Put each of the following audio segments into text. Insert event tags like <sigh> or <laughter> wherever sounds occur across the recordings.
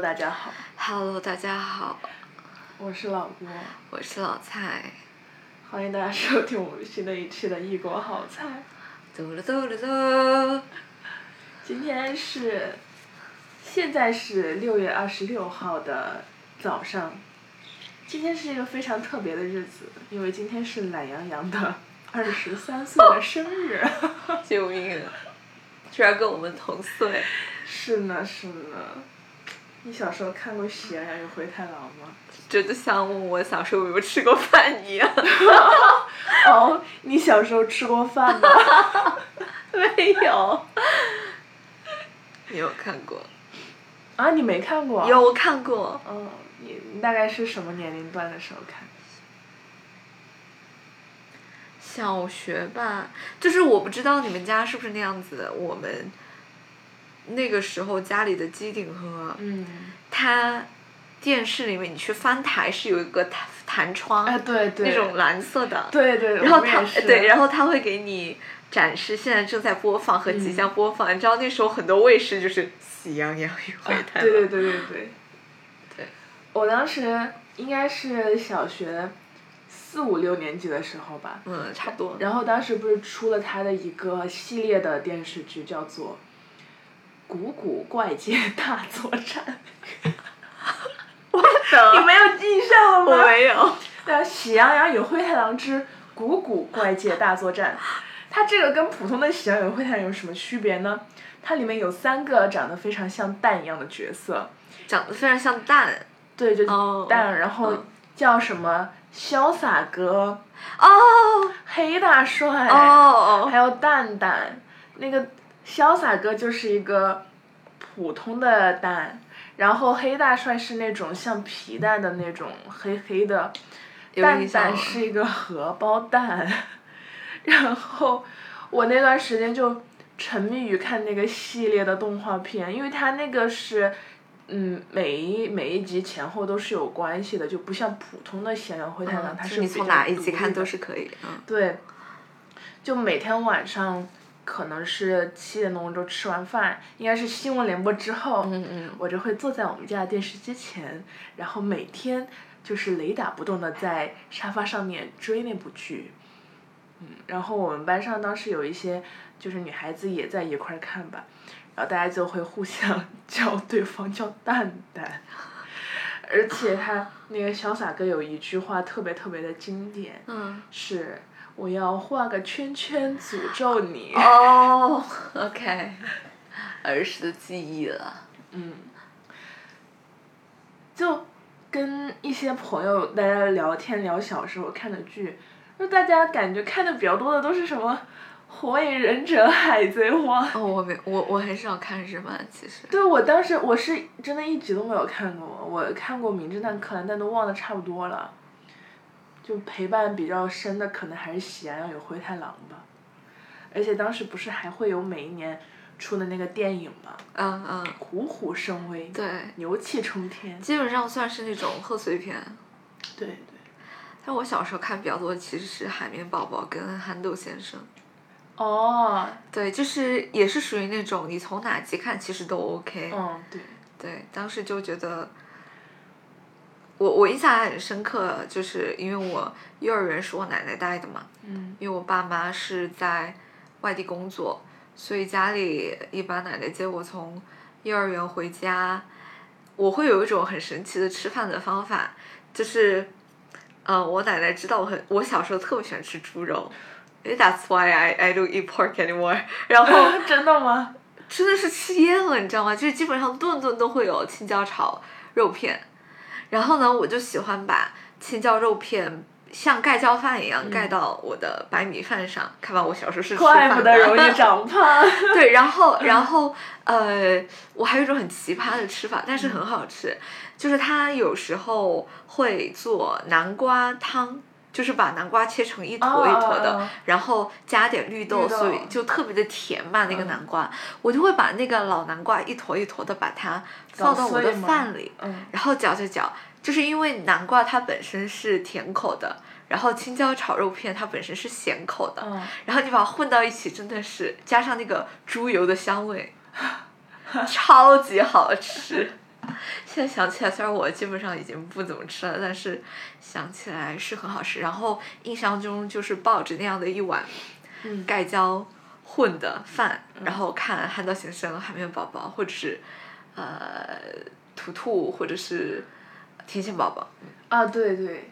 大家好，Hello，大家好，我是老郭，我是老蔡。欢迎大家收听我们新的一期的异国好菜。嘟噜嘟噜嘟，今天是，现在是六月二十六号的早上。今天是一个非常特别的日子，因为今天是懒羊羊的 <laughs> 二十三岁的生日。<laughs> 救命啊！居然跟我们同岁。是呢，是呢。你小时候看过《喜羊羊与灰太狼》吗？真的像问我小时候有没有吃过饭一样。<laughs> 哦，你小时候吃过饭吗？没有。你有看过？啊，你没看过？有，我看过。嗯，你你大概是什么年龄段的时候看？小学吧，就是我不知道你们家是不是那样子的。我们那个时候家里的机顶盒，嗯。它电视里面你去翻台是有一个弹弹窗，哎，对对。那种蓝色的。对对。然后它对，然后它会给你展示现在正在播放和即将播放。你知道那时候很多卫视就是《喜羊羊与灰太狼》对对对对对。对。我当时应该是小学四五六年级的时候吧。嗯，差不多。然后当时不是出了他的一个系列的电视剧，叫做《古古怪界大作战》。我的。<laughs> 你没有记上了吗？我没有。对啊，《喜羊羊与灰太狼之古古怪界大作战》，它这个跟普通的《喜羊羊灰太狼》有什么区别呢？它里面有三个长得非常像蛋一样的角色。长得非常像蛋。对，就哦蛋，然后嗯叫什么潇洒哥、哦黑大帅，哦还有蛋蛋。那个潇洒哥就是一个普通的蛋，然后黑大帅是那种像皮蛋的那种黑黑的，蛋蛋是一个荷包蛋。然后我那段时间就沉迷于看那个系列的动画片，因为它那个是。嗯，每一每一集前后都是有关系的，就不像普通的《喜羊羊灰太狼》，它是你从哪一集看都是可以的。嗯。对，就每天晚上可能是七点钟就吃完饭，应该是新闻联播之后，嗯嗯。我就会坐在我们家的电视机前，然后每天就是雷打不动的在沙发上面追那部剧。嗯，然后我们班上当时有一些就是女孩子也在一块儿看吧，然后大家就会互相 <laughs> 叫对方叫蛋蛋。<laughs> 而且他那个潇洒哥有一句话特别特别的经典，嗯。是我要画个圈圈诅咒你。哦，OK，儿时的记忆了。嗯。就跟一些朋友大家聊天聊小时候看的剧，就大家感觉看的比较多的都是什么《火影忍者》《海贼王》。哦，我没我我很少看日漫，其实。对，我当时我是真的一集都没有看过，我看过《名侦探柯南》，但都忘的差不多了。就陪伴比较深的，可能还是《喜羊羊与灰太狼》吧。而且当时不是还会有每一年出的那个电影吗？嗯嗯。虎虎生威。对。牛气冲天。基本上算是那种贺岁片。对对。但我小时候看比较多，其实是《海绵宝宝》跟《憨豆先生》。哦。对，就是也是属于那种你从哪集看其实都 OK。嗯，对。对，当时就觉得。我我印象还很深刻，就是因为我幼儿园是我奶奶带的嘛，嗯、因为我爸妈是在外地工作，所以家里一般奶奶接我从幼儿园回家，我会有一种很神奇的吃饭的方法，就是，呃，我奶奶知道我很我小时候特别喜欢吃猪肉，That's why I I don't eat pork anymore。<laughs> 然后 <laughs> 真的吗？真的是吃厌了，你知道吗？就是基本上顿顿都会有青椒炒肉片。然后呢，我就喜欢把青椒肉片像盖浇饭一样盖到我的白米饭上，看吧，我小时候是吃饭怪不得容易 <laughs> 长胖。对，然后 <laughs> 然后呃，我还有一种很奇葩的吃法，但是很好吃，就是他有时候会做南瓜汤。就是把南瓜切成一坨一坨的，然后加点绿豆，绿豆所以就特别的甜嘛。那个嗯南瓜，我就会把那个老南瓜一坨一坨的把它放到我的饭里，嗯然后搅搅搅，就是因为南瓜它本身是甜口的，然后青椒炒肉片它本身是咸口的，嗯，然后你把它混到一起，真的是加上那个猪油的香味，<laughs> 超级好吃。<laughs> 现在想起来，虽然我基本上已经不怎么吃了，但是想起来是很好吃。然后印象中就是抱着那样的一碗嗯盖浇混的饭，然后看《憨豆先生》《海绵宝宝》，或者是呃图图，或者是天线宝宝。啊，对对，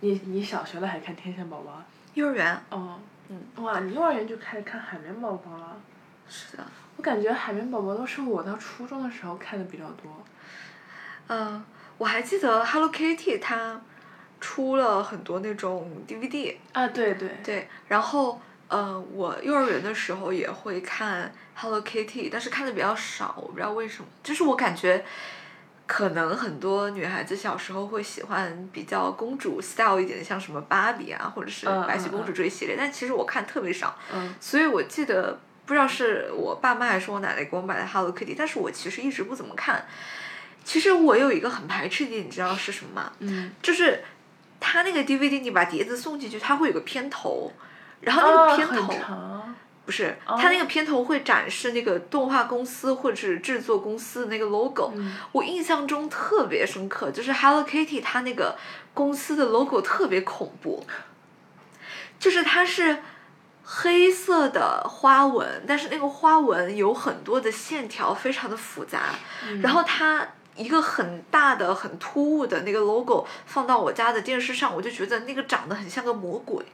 你你小学了还看《天线宝宝》？幼儿园哦，嗯，哇，你幼儿园就开始看《海绵宝宝》了？是的，我感觉《海绵宝宝》都是我到初中的时候看的比较多。嗯，我还记得 Hello Kitty 它出了很多那种 DVD，啊，对对。对，然后呃，我幼儿园的时候也会看 Hello Kitty，但是看的比较少，我不知道为什么，就是我感觉。可能很多女孩子小时候会喜欢比较公主 style 一点的，像什么芭比啊，或者是嗯白雪公主这一系列，但其实我看特别少，嗯所以我记得不知道是我爸妈还是我奶奶给我买的 Hello Kitty，但是我其实一直不怎么看。其实我有一个很排斥的点，你知道是什么吗？嗯。就是它那个 DVD，你把碟子送进去，它会有个片头，然后那个片头。不是，哦它那个片头会展示那个动画公司或者是制作公司的那个 logo。嗯我印象中特别深刻，就是 Hello Kitty 它那个公司的 logo 特别恐怖，就是它是黑色的花纹，但是那个花纹有很多的线条，非常的复杂。嗯然后它一个很大的、很突兀的那个 logo 放到我家的电视上，我就觉得那个长得很像个魔鬼。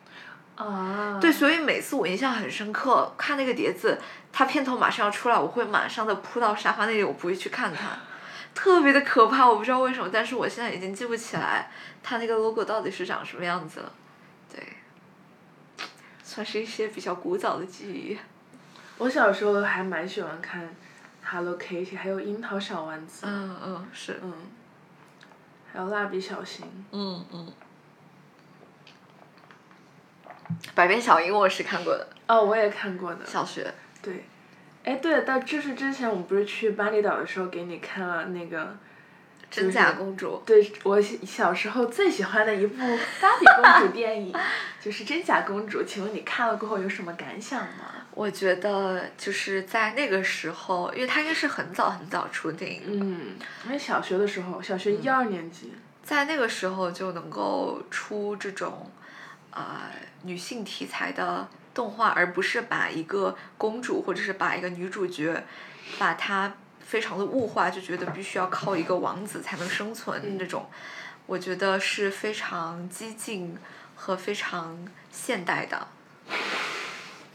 啊。对，所以每次我印象很深刻，看那个碟子，它片头马上要出来，我会马上的扑到沙发那里，我不会去看它，特别的可怕，我不知道为什么，但是我现在已经记不起来它那个 logo 到底是长什么样子了，对，算是一些比较古早的记忆。我小时候还蛮喜欢看 Hello Kitty，还有樱桃小丸子。嗯嗯是，嗯。还有蜡笔小新。嗯嗯。百变小樱我是看过的，哦，我也看过的。小学。对。哎，对，但就是之前我们不是去巴厘岛的时候给你看了那个。真假公主。对我小时候最喜欢的一部芭比公主电影，<laughs> 就是《真假公主》。请问你看了过后有什么感想吗？我觉得就是在那个时候，因为它应该是很早很早出电影，嗯，因为小学的时候，小学一二年级。在那个时候就能够出这种，呃，女性题材的动画，而不是把一个公主或者是把一个女主角，把她非常的物化，就觉得必须要靠一个王子才能生存嗯那种，我觉得是非常激进和非常现代的。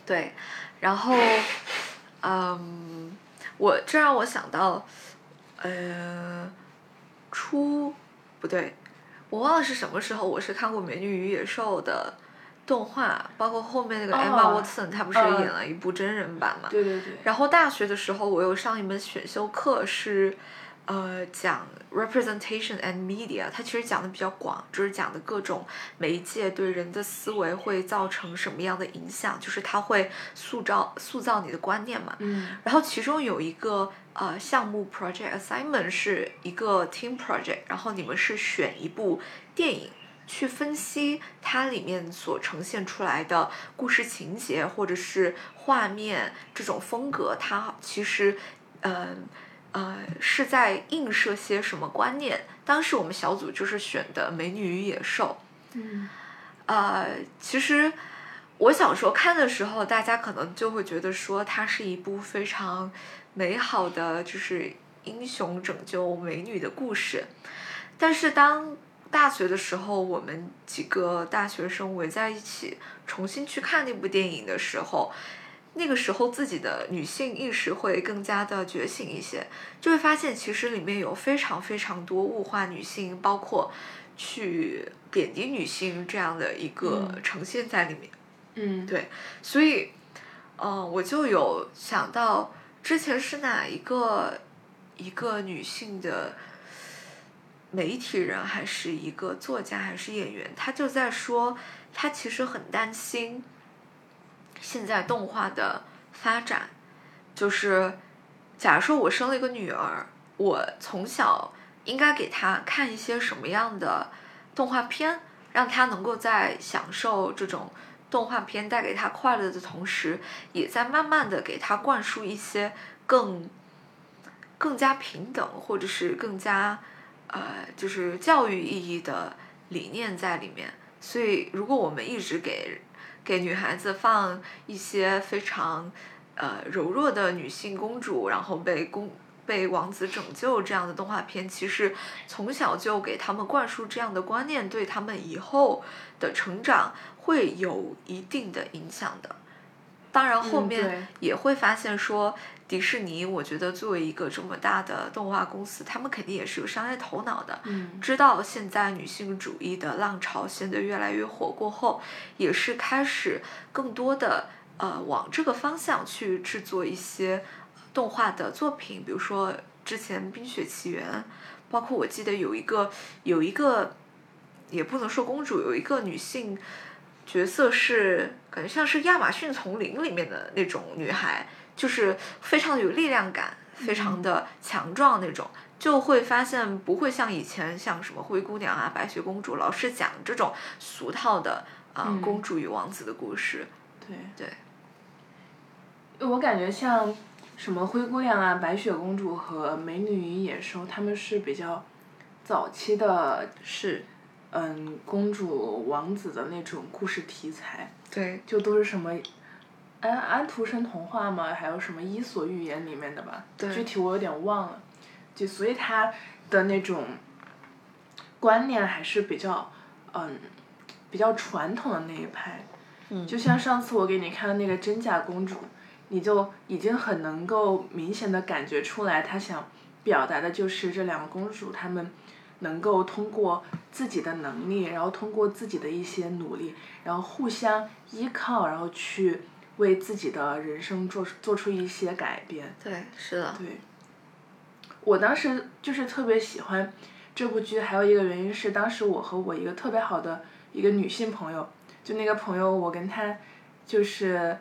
对，然后，嗯，我这让我想到，呃，初不对，我忘了是什么时候，我是看过《美女与野兽》的动画，包括后面那个哦 Emma Watson，她不是演了一部真人版嘛？对对对。然后大学的时候，我有上一门选修课是，呃，讲 representation and media，它其实讲的比较广，就是讲的各种媒介对人的思维会造成什么样的影响，就是它会塑造塑造你的观念嘛。嗯。然后其中有一个呃项目 project assignment 是一个 team project，然后你们是选一部电影。去分析它里面所呈现出来的故事情节，或者是画面这种风格，它其实，呃，呃，是在映射些什么观念？当时我们小组就是选的《美女与野兽》。嗯。呃，其实我小时候看的时候，大家可能就会觉得说它是一部非常美好的，就是英雄拯救美女的故事。但是当大学的时候，我们几个大学生围在一起重新去看那部电影的时候，那个时候自己的女性意识会更加的觉醒一些，就会发现其实里面有非常非常多物化女性，包括去贬低女性这样的一个嗯呈现在里面。嗯。对，所以，嗯、我就有想到之前是哪一个一个女性的，媒体人还是一个作家还是演员，他就在说，他其实很担心现在动画的发展，就是假如说我生了一个女儿，我从小应该给她看一些什么样的动画片，让她能够在享受这种动画片带给她快乐的同时，也在慢慢的给她灌输一些更更加平等或者是更加呃就是教育意义的理念在里面。所以，如果我们一直给给女孩子放一些非常呃柔弱的女性公主，然后被公被王子拯救这样的动画片，其实从小就给他们灌输这样的观念，对他们以后的成长会有一定的影响的。当然，后面也会发现说，迪士尼，我觉得作为一个这么大的动画公司，他们肯定也是有商业头脑的。嗯知道现在女性主义的浪潮现在越来越火过后，也是开始更多的呃往这个方向去制作一些动画的作品，比如说之前《冰雪奇缘》，包括我记得有一个有一个，也不能说公主，有一个女性角色是感觉像是亚马逊丛林里面的那种女孩，就是非常有力量感，非常的强壮那种。就会发现不会像以前像什么灰姑娘啊、白雪公主老是讲这种俗套的啊、嗯。公主与王子的故事。对。对，我感觉像什么灰姑娘啊、白雪公主和美女与野兽，他们是比较早期的，是，嗯，公主王子的那种故事题材，对，就都是什么安安徒生童话嘛，还有什么伊索寓言里面的吧，对？具体我有点忘了，就所以他的那种观念还是比较嗯比较传统的那一派。嗯。就像上次我给你看的那个真假公主，你就已经很能够明显的感觉出来，他想表达的就是这两个公主她们能够通过自己的能力，然后通过自己的一些努力，然后互相依靠，然后去为自己的人生做做出一些改变。对，是的，对，我当时就是特别喜欢这部剧，还有一个原因是当时我和我一个特别好的一个女性朋友，就那个朋友，我跟她就是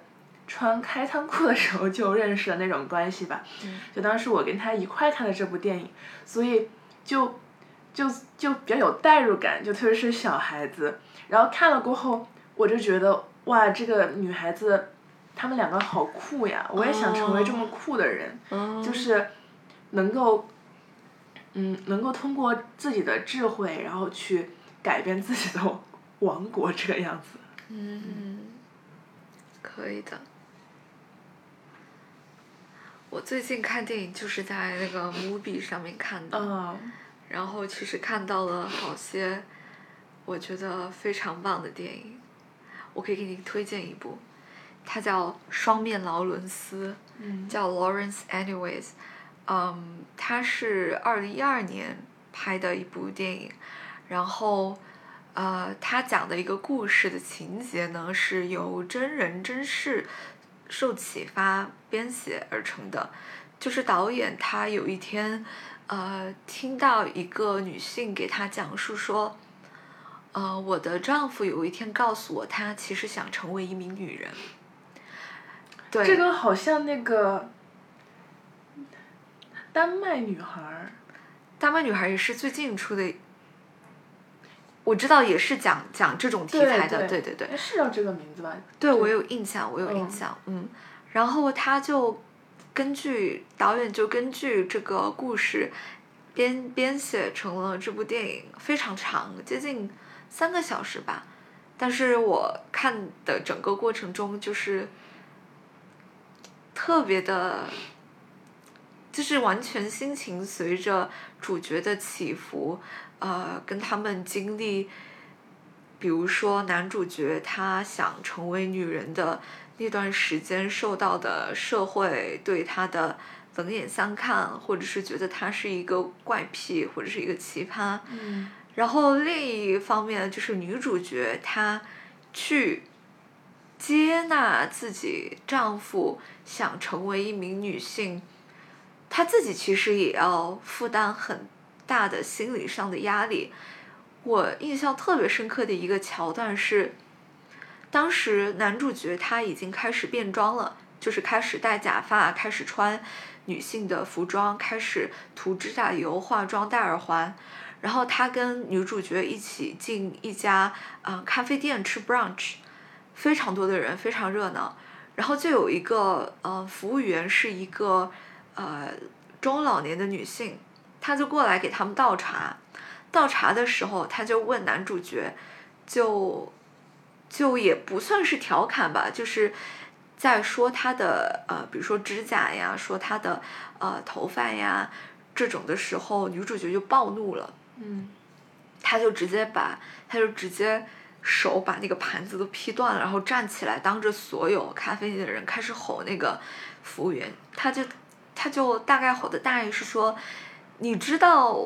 穿开裆裤的时候就认识的那种关系吧。嗯就当时我跟她一块看的这部电影，所以就就就比较有代入感，就特别是小孩子。然后看了过后，我就觉得哇，这个女孩子，她们两个好酷呀！我也想成为这么酷的人。嗯，就是能够，嗯，能够通过自己的智慧，然后去改变自己的王国这个样子。嗯，可以的。我最近看电影就是在那个 Movie 上面看的，嗯，然后其实看到了好些我觉得非常棒的电影，我可以给你推荐一部，它叫《双面劳伦斯》。嗯叫 Lawrence Anyways，嗯，它是二零一二年拍的一部电影，然后，呃，它讲的一个故事的情节呢是由真人真事受启发编写而成的，就是导演他有一天，呃，听到一个女性给她讲述说，呃，我的丈夫有一天告诉我，他其实想成为一名女人。对，这个好像那个丹麦女孩儿，丹麦女孩也是最近出的，我知道也是讲讲这种题材的，对对对。是叫这个名字吧？对我有印象，我有印嗯象，嗯，然后他就根据导演就根据这个故事编编写成了这部电影，非常长，接近三个小时吧，但是我看的整个过程中就是特别的。就是完全心情随着主角的起伏，呃，跟他们经历，比如说男主角他想成为女人的那段时间受到的社会对他的冷眼相看，或者是觉得他是一个怪癖或者是一个奇葩，嗯然后另一方面就是女主角她去接纳自己丈夫想成为一名女性，她自己其实也要负担很大的心理上的压力。我印象特别深刻的一个桥段是，当时男主角他已经开始变装了，就是开始戴假发，开始穿女性的服装，开始涂指甲油、化妆、戴耳环，然后他跟女主角一起进一家嗯、咖啡店吃 brunch，非常多的人，非常热闹。然后就有一个呃服务员是一个呃中老年的女性，她就过来给他们倒茶。倒茶的时候，她就问男主角，就就也不算是调侃吧，就是在说他的呃，比如说指甲呀，说他的呃头发呀这种的时候，女主角就暴怒了。嗯他就直接把，他就直接手把那个盘子都劈断了，然后站起来，当着所有咖啡店的人开始吼那个服务员，他就他就大概吼的大意是说，你知道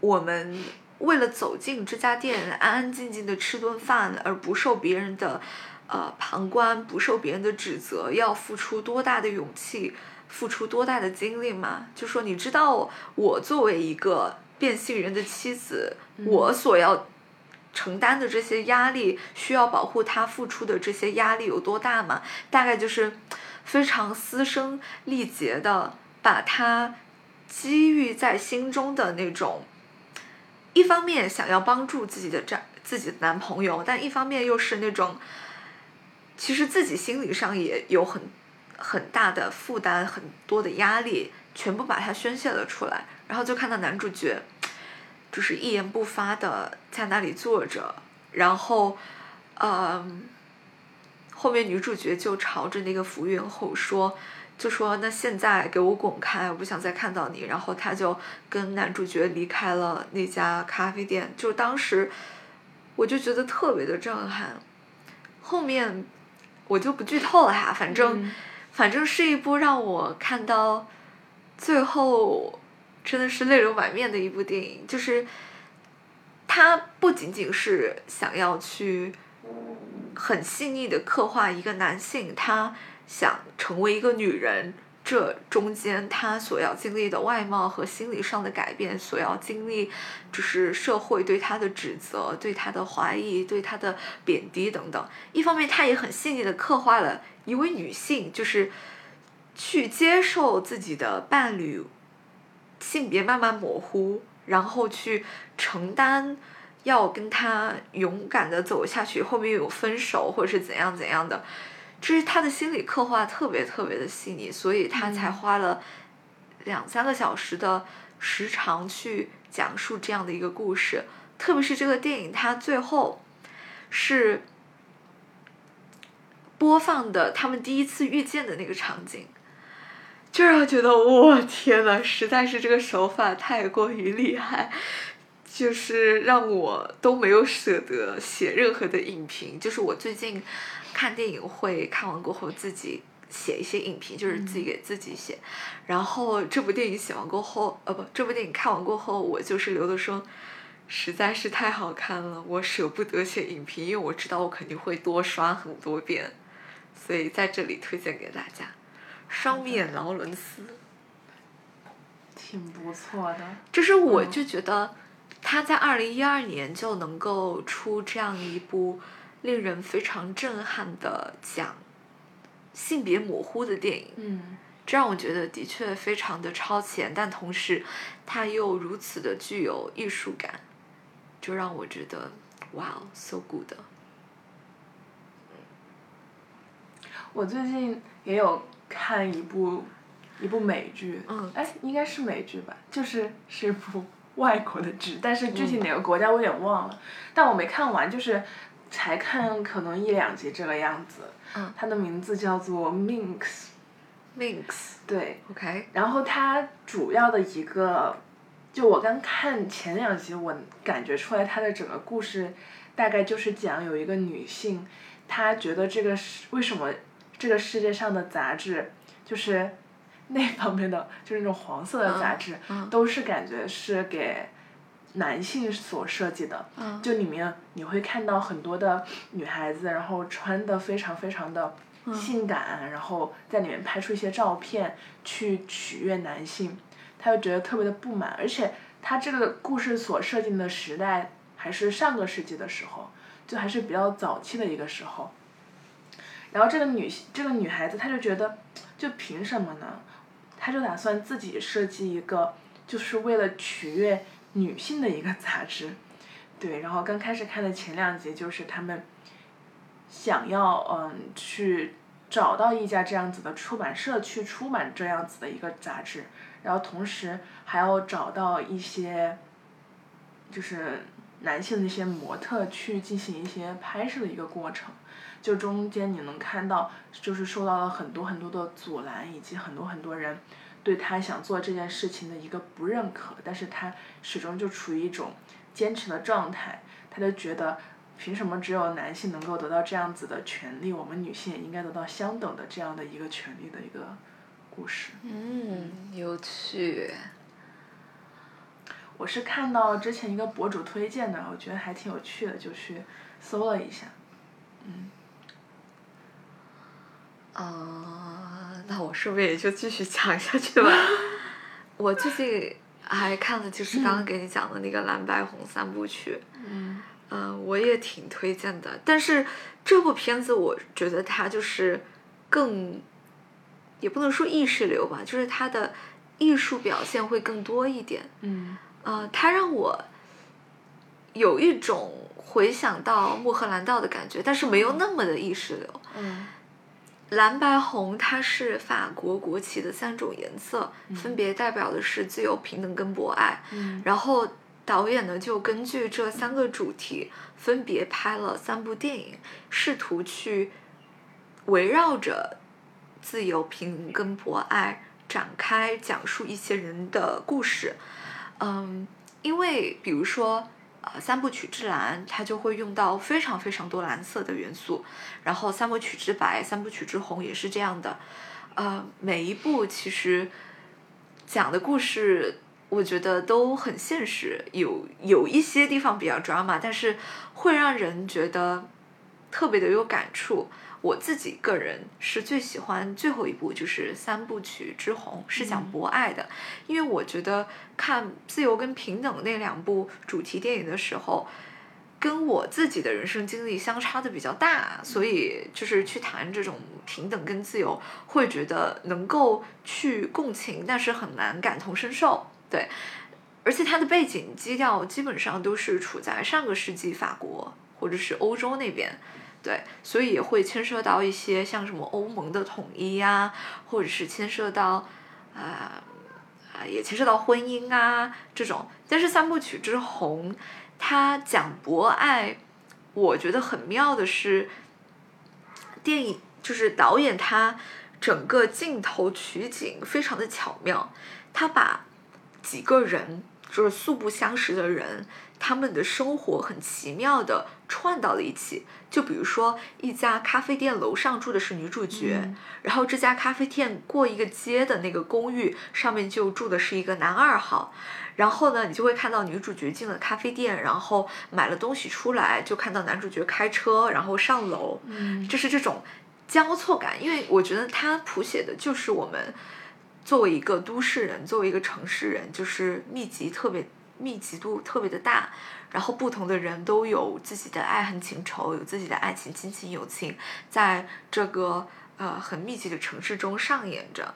我们为了走进这家店，安安静静的吃顿饭，而不受别人的呃旁观，不受别人的指责，要付出多大的勇气，付出多大的精力吗？就说你知道我作为一个变性人的妻子，我所要承担的这些压力，需要保护他付出的这些压力有多大吗？大概就是非常嘶声力竭的把他积郁在心中的那种，一方面想要帮助自己的丈自己的男朋友，但一方面又是那种，其实自己心理上也有很很大的负担，很多的压力，全部把它宣泄了出来。然后就看到男主角，就是一言不发的在那里坐着，然后，嗯，后面女主角就朝着那个服务员吼说，就说那现在给我滚开，我不想再看到你。然后他就跟男主角离开了那家咖啡店。就当时，我就觉得特别的震撼。后面我就不剧透了哈，反正、嗯反正是一部让我看到最后真的是泪流满面的一部电影，就是他不仅仅是想要去很细腻的刻画一个男性，他想成为一个女人。这中间他所要经历的外貌和心理上的改变，所要经历就是社会对他的指责、对他的怀疑、对他的贬低等等。一方面，他也很细腻的刻画了一位女性，就是去接受自己的伴侣性别慢慢模糊，然后去承担要跟他勇敢的走下去，后面有分手或者是怎样怎样的。这是他的心理刻画特别特别的细腻，所以他才花了两三个小时的时长去讲述这样的一个故事。特别是这个电影，它最后是播放的他们第一次遇见的那个场景，就让我觉得，我天呐，实在是这个手法太过于厉害。就是让我都没有舍得写任何的影评。就是我最近看电影会看完过后自己写一些影评，就是自己给自己写。然后这部电影写完过后，呃不，这部电影看完过后，我就是留的说，实在是太好看了，我舍不得写影评，因为我知道我肯定会多刷很多遍，所以在这里推荐给大家，《双面劳伦斯》。挺不错的。就是我嗯就觉得他在二零一二年就能够出这样一部令人非常震撼的讲性别模糊的电影，嗯这让我觉得的确非常的超前，但同时他又如此的具有艺术感，就让我觉得哇，so good。我最近也有看一部一部美剧，嗯。哎，应该是美剧吧，就是是一部外国的剧，但是具体哪个国家我有点忘了，但我没看完，就是才看可能一两集这个样子。嗯。它的名字叫做 Minx，Minx，OK，、然后它主要的一个，就我刚看前两集，我感觉出来它的整个故事，大概就是讲有一个女性，她觉得这个世为什么这个世界上的杂志，就是 <laughs> 那方面的，就是那种黄色的杂志，嗯都是感觉是给男性所设计的。嗯就里面你会看到很多的女孩子，然后穿的非常非常的性感，然后在里面拍出一些照片去取悦男性，他就觉得特别的不满，而且他这个故事所设定的时代还是上个世纪的时候，就还是比较早期的一个时候。然后这个女这个女孩子，她就觉得，就凭什么呢？他就打算自己设计一个，就是为了取悦女性的一个杂志。对，然后刚开始看的前两集就是他们想要嗯去找到一家这样子的出版社去出版这样子的一个杂志，然后同时还要找到一些就是男性的一些模特去进行一些拍摄的一个过程，就中间你能看到就是受到了很多很多的阻拦，以及很多很多人对他想做这件事情的一个不认可，但是他始终就处于一种。坚持的状态，他就觉得，凭什么只有男性能够得到这样子的权利，我们女性也应该得到相等的这样的一个权利的一个故事。嗯，有趣。我是看到之前一个博主推荐的，我觉得还挺有趣的，就去搜了一下。嗯。啊，那我是不是也就继续讲下去吧？我最近。还看了就是刚刚给你讲的那个蓝白红三部曲，嗯，嗯，我也挺推荐的。但是这部片子我觉得它就是更，也不能说意识流吧，就是它的艺术表现会更多一点。嗯，呃，它让我有一种回想到穆赫兰道的感觉，但是没有那么的意识流。嗯。蓝白红，它是法国国旗的三种颜色，分别代表的是自由、平等跟博爱。然后导演呢，就根据这三个主题，分别拍了三部电影，试图去围绕着自由、平等跟博爱展开讲述一些人的故事。嗯，因为比如说。呃，三部曲之蓝，它就会用到非常非常多蓝色的元素，然后三部曲之白、三部曲之红也是这样的。呃，每一部其实讲的故事，我觉得都很现实，有有一些地方比较 drama，但是会让人觉得特别的有感触。我自己个人是最喜欢最后一部，就是三部曲之红，是讲博爱的，因为我觉得看自由跟平等那两部主题电影的时候，跟我自己的人生经历相差的比较大，所以就是去谈这种平等跟自由，会觉得能够去共情，但是很难感同身受，对，而且它的背景基调基本上都是处在上个世纪法国或者是欧洲那边。对，所以也会牵涉到一些像什么欧盟的统一呀，或者是牵涉到，啊，也牵涉到婚姻啊这种。但是三部曲之红，它讲博爱，我觉得很妙的是，电影就是导演他整个镜头取景非常的巧妙，他把几个人就是素不相识的人。他们的生活很奇妙的串到了一起，就比如说一家咖啡店楼上住的是女主角，然后这家咖啡店过一个街的那个公寓上面就住的是一个男二号，然后呢，你就会看到女主角进了咖啡店，然后买了东西出来，就看到男主角开车然后上楼，就是这种交错感，因为我觉得它谱写的就是我们作为一个都市人，作为一个城市人，就是密集特别。密集度特别的大，然后不同的人都有自己的爱恨情仇，有自己的爱情、亲情、友情，在这个呃很密集的城市中上演着，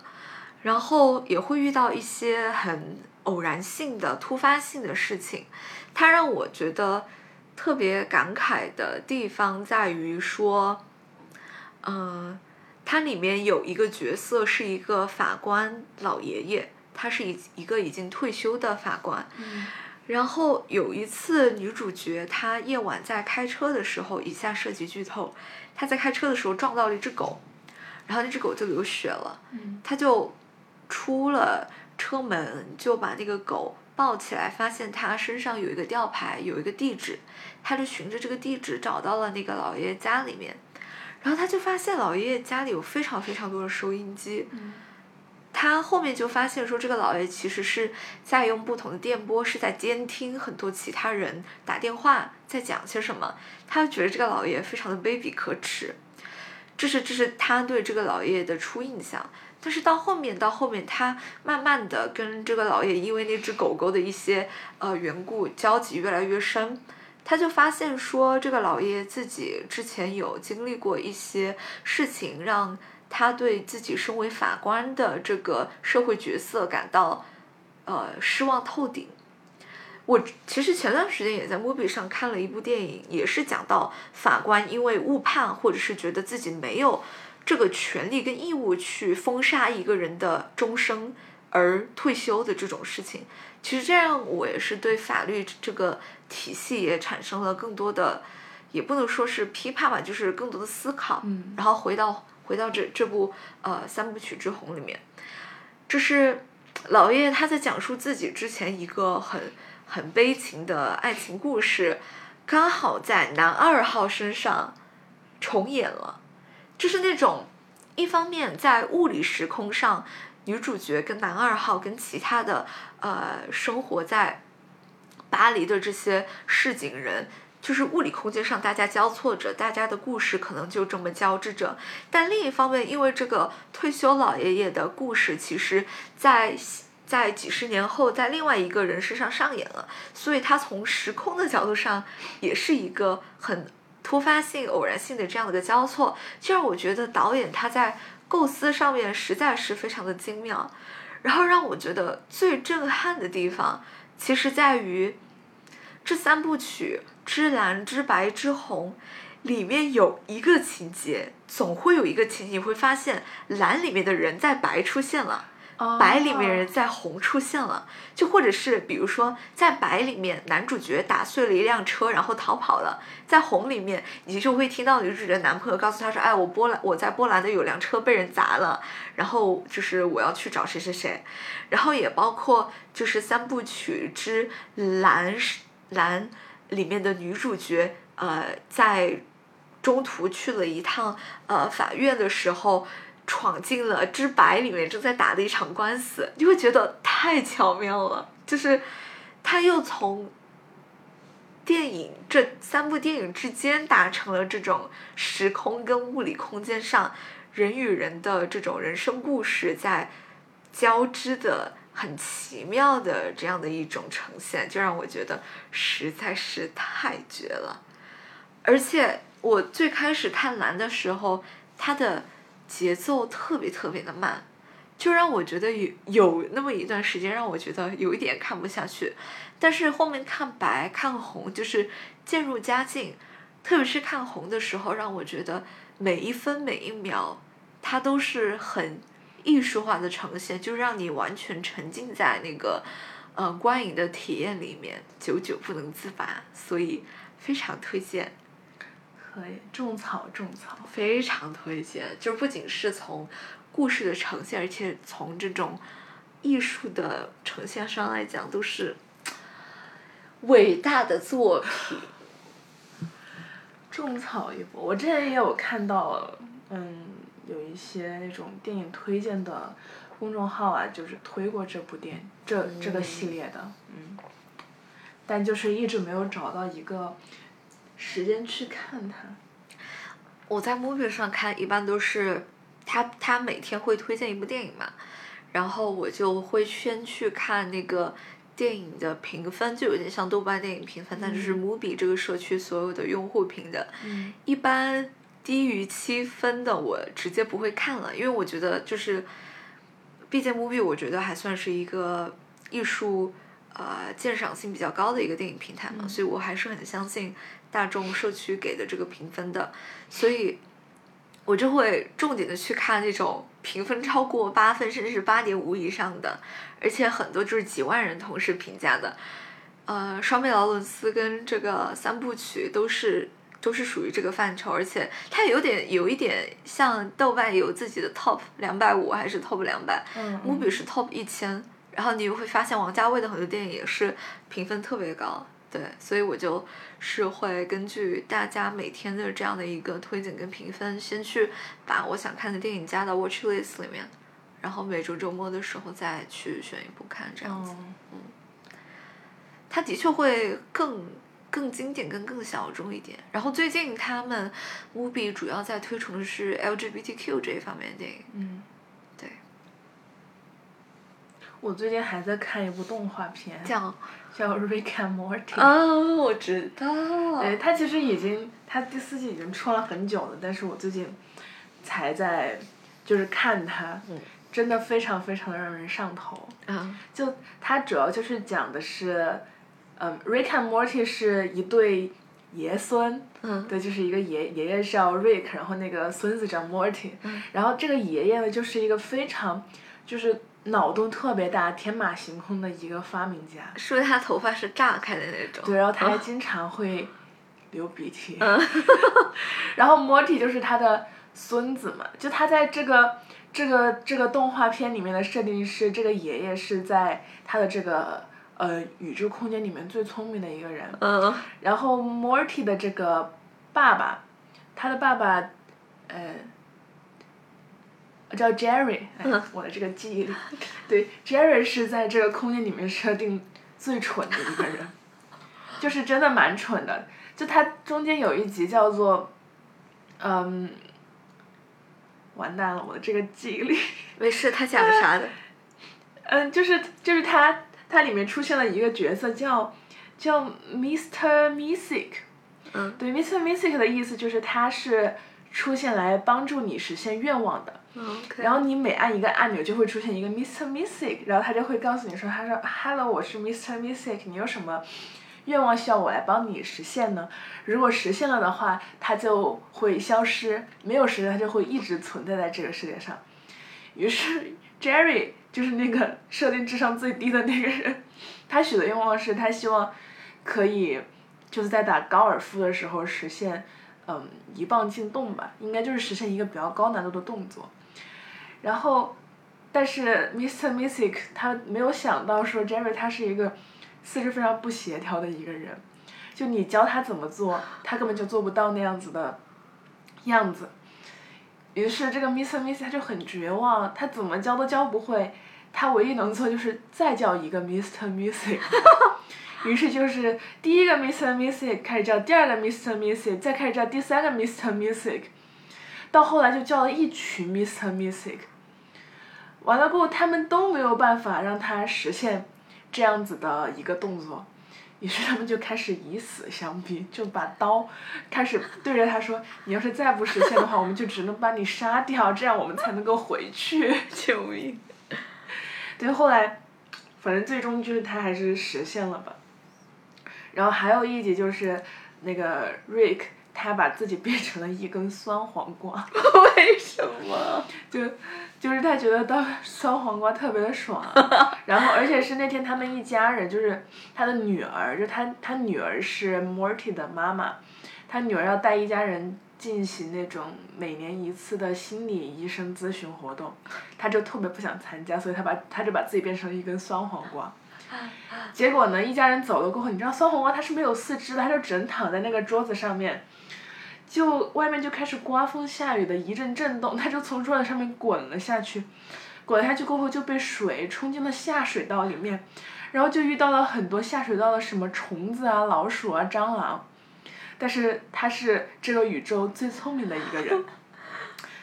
然后也会遇到一些很偶然性的、突发性的事情。它让我觉得特别感慨的地方在于说，嗯，它里面有一个角色是一个法官老爷爷。他是一一个已经退休的法官，然后有一次女主角她夜晚在开车的时候，以下涉及剧透，她在开车的时候撞到了一只狗，然后那只狗就流血了，她就出了车门，就把那个狗抱起来，发现它身上有一个吊牌，有一个地址，她就循着这个地址找到了那个老爷爷家里面，然后她就发现老爷爷家里有非常非常多的收音机。他后面就发现说，这个老爷其实是在用不同的电波，是在监听很多其他人打电话在讲些什么。他觉得这个老爷非常的卑鄙可耻，这是这是他对这个老爷爷的初印象。但是到后面到后面，他慢慢的跟这个老爷因为那只狗狗的一些呃缘故交集越来越深，他就发现说这个老爷自己之前有经历过一些事情，让他对自己身为法官的这个社会角色感到呃失望透顶。我其实前段时间也在 Movie 上看了一部电影，也是讲到法官因为误判或者是觉得自己没有这个权利跟义务去封杀一个人的终生而退休的这种事情。其实这样我也是对法律这个体系也产生了更多的，也不能说是批判吧，就是更多的思考。嗯然后回到回到这这部呃三部曲之红里面，这是老爷他在讲述自己之前一个很很悲情的爱情故事，刚好在男二号身上重演了，就是那种一方面在物理时空上，女主角跟男二号跟其他的呃生活在巴黎的这些市井人。就是物理空间上，大家交错着，大家的故事可能就这么交织着。但另一方面，因为这个退休老爷爷的故事，其实在在几十年后，在另外一个人身上上演了，所以他从时空的角度上，也是一个很突发性、偶然性的这样的一个交错，就让我觉得导演他在构思上面实在是非常的精妙。然后让我觉得最震撼的地方，其实在于这三部曲《之蓝》《之白》《之红》里面有一个情节，总会有一个情节，你会发现蓝里面的人在白出现了。白里面人在红出现了，就或者是比如说在白里面男主角打碎了一辆车然后逃跑了，在红里面你就会听到女主角男朋友告诉她说，哎，我波兰我在波兰的有辆车被人砸了，然后就是我要去找谁谁谁，然后也包括就是三部曲之蓝蓝里面的女主角呃在中途去了一趟呃法院的时候。闯进了知白里面正在打的一场官司，你会觉得太巧妙了。就是，他又从电影这三部电影之间达成了这种时空跟物理空间上人与人的这种人生故事在交织的很奇妙的这样的一种呈现，就让我觉得实在是太绝了。而且我最开始看蓝的时候，它的。节奏特别特别的慢，就让我觉得有有那么一段时间让我觉得有一点看不下去，但是后面看白看红就是渐入佳境，特别是看红的时候，让我觉得每一分每一秒它都是很艺术化的呈现，就让你完全沉浸在那个呃观影的体验里面，久久不能自拔，所以非常推荐。可以种草种草，非常推荐。就不仅是从故事的呈现，而且从这种艺术的呈现上来讲，都是伟大的作品。种草一波，我之前也有看到，嗯，有一些那种电影推荐的公众号啊，就是推过这部电这这个系列的，嗯，但就是一直没有找到一个。时间去看它。我在 movie 上看，一般都是他他每天会推荐一部电影嘛，然后我就会先去看那个电影的评分，就有点像豆瓣电影评分，但就是 movie 这个社区所有的用户评的。嗯。一般低于七分的我直接不会看了，因为我觉得就是，毕竟 movie 我觉得还算是一个艺术呃鉴赏性比较高的一个电影平台嘛，所以我还是很相信。大众社区给的这个评分的，所以，我就会重点的去看那种评分超过八分，甚至是八点五以上的，而且很多就是几万人同时评价的。呃，双倍劳伦斯跟这个三部曲都是都是属于这个范畴，而且它有点有一点像豆瓣有自己的 top 两百五还是 top 两百，嗯 i 是 top 一千，然后你又会发现王家卫的很多电影也是评分特别高。对，所以我就是会根据大家每天的这样的一个推荐跟评分，先去把我想看的电影加到 watch list 里面，然后每周周末的时候再去选一部看，这样子。嗯。它的确会更更经典、跟更小众一点。然后最近他们 movie 主要在推崇的是 LGBTQ 这一方面的电影。嗯。对。我最近还在看一部动画片，叫叫《Rick and Morty》。啊，我知道。对，它其实已经，它第四季已经出了很久了，但是我最近才在，就是看它，嗯真的非常非常的让人上头。啊，就它主要就是讲的是，嗯，Rick and Morty 是一对爷孙，嗯对，就是一个爷爷爷叫 Rick，然后那个孙子叫 Morty，、嗯然后这个爷爷呢就是一个非常，就是脑洞特别大、天马行空的一个发明家。是不是他头发是炸开的那种？对，然后他还啊经常会流鼻涕。嗯 <laughs> 然后 Morty 就是他的孙子嘛，就他在这个这个这个动画片里面的设定是，这个爷爷是在他的这个呃宇宙空间里面最聪明的一个人。嗯然后 Morty 的这个爸爸，他的爸爸，呃，叫 Jerry，哎嗯，我的这个记忆力，对，Jerry 是在这个空间里面设定最蠢的一个人，<laughs> 就是真的蛮蠢的。就他中间有一集叫做，嗯，完蛋了，我的这个记忆力。没事，他讲的啥的？<laughs> 嗯，就是就是他，他里面出现了一个角色叫叫 Mr. Music，嗯对，Mr. Music 的意思就是他是出现来帮助你实现愿望的。嗯。然后你每按一个按钮就会出现一个 Mr. Music，然后他就会告诉你说，他说 Hello，我是 Mr. Music，你有什么愿望需要我来帮你实现呢？如果实现了的话，它就会消失；没有实现，它就会一直存在在这个世界上。于是 Jerry 就是那个设定智商最低的那个人，他许的愿望是他希望可以就是在打高尔夫的时候实现，嗯，一棒进洞吧，应该就是实现一个比较高难度的动作。然后，但是 Mr. Music 他没有想到说 Jerry 他是一个四肢非常不协调的一个人，就你教他怎么做，他根本就做不到那样子的样子。于是这个 Mr. Music 他就很绝望，他怎么教都教不会，他唯一能做就是再叫一个 Mr. Music。<laughs> 于是就是第一个 Mr. Music 开始叫，第二个 Mr. Music，再开始叫第三个 Mr. Music，到后来就叫了一群 Mr. Music。完了过后，他们都没有办法让他实现这样子的一个动作，于是他们就开始以死相逼，就把刀开始对着他说：“你要是再不实现的话，我们就只能把你杀掉，这样我们才能够回去。<laughs> ”救命！对，后来，反正最终就是他还是实现了吧。然后还有一集就是那个 Rick，他把自己变成了一根酸黄瓜，<laughs> 为什么？就就是他觉得当酸黄瓜特别的爽，<laughs> 然后而且是那天他们一家人，就是他的女儿，就他他女儿是 Morty 的妈妈，他女儿要带一家人进行那种每年一次的心理医生咨询活动，他就特别不想参加，所以他把他就把自己变成了一根酸黄瓜。<laughs> 结果呢，一家人走了过后，你知道酸黄瓜它是没有四肢的，它就只能躺在那个桌子上面，就外面就开始刮风下雨的一阵震动，它就从桌子上面滚了下去，滚下去过后就被水冲进了下水道里面，然后就遇到了很多下水道的什么虫子啊、老鼠啊、蟑螂，但是他是这个宇宙最聪明的一个人，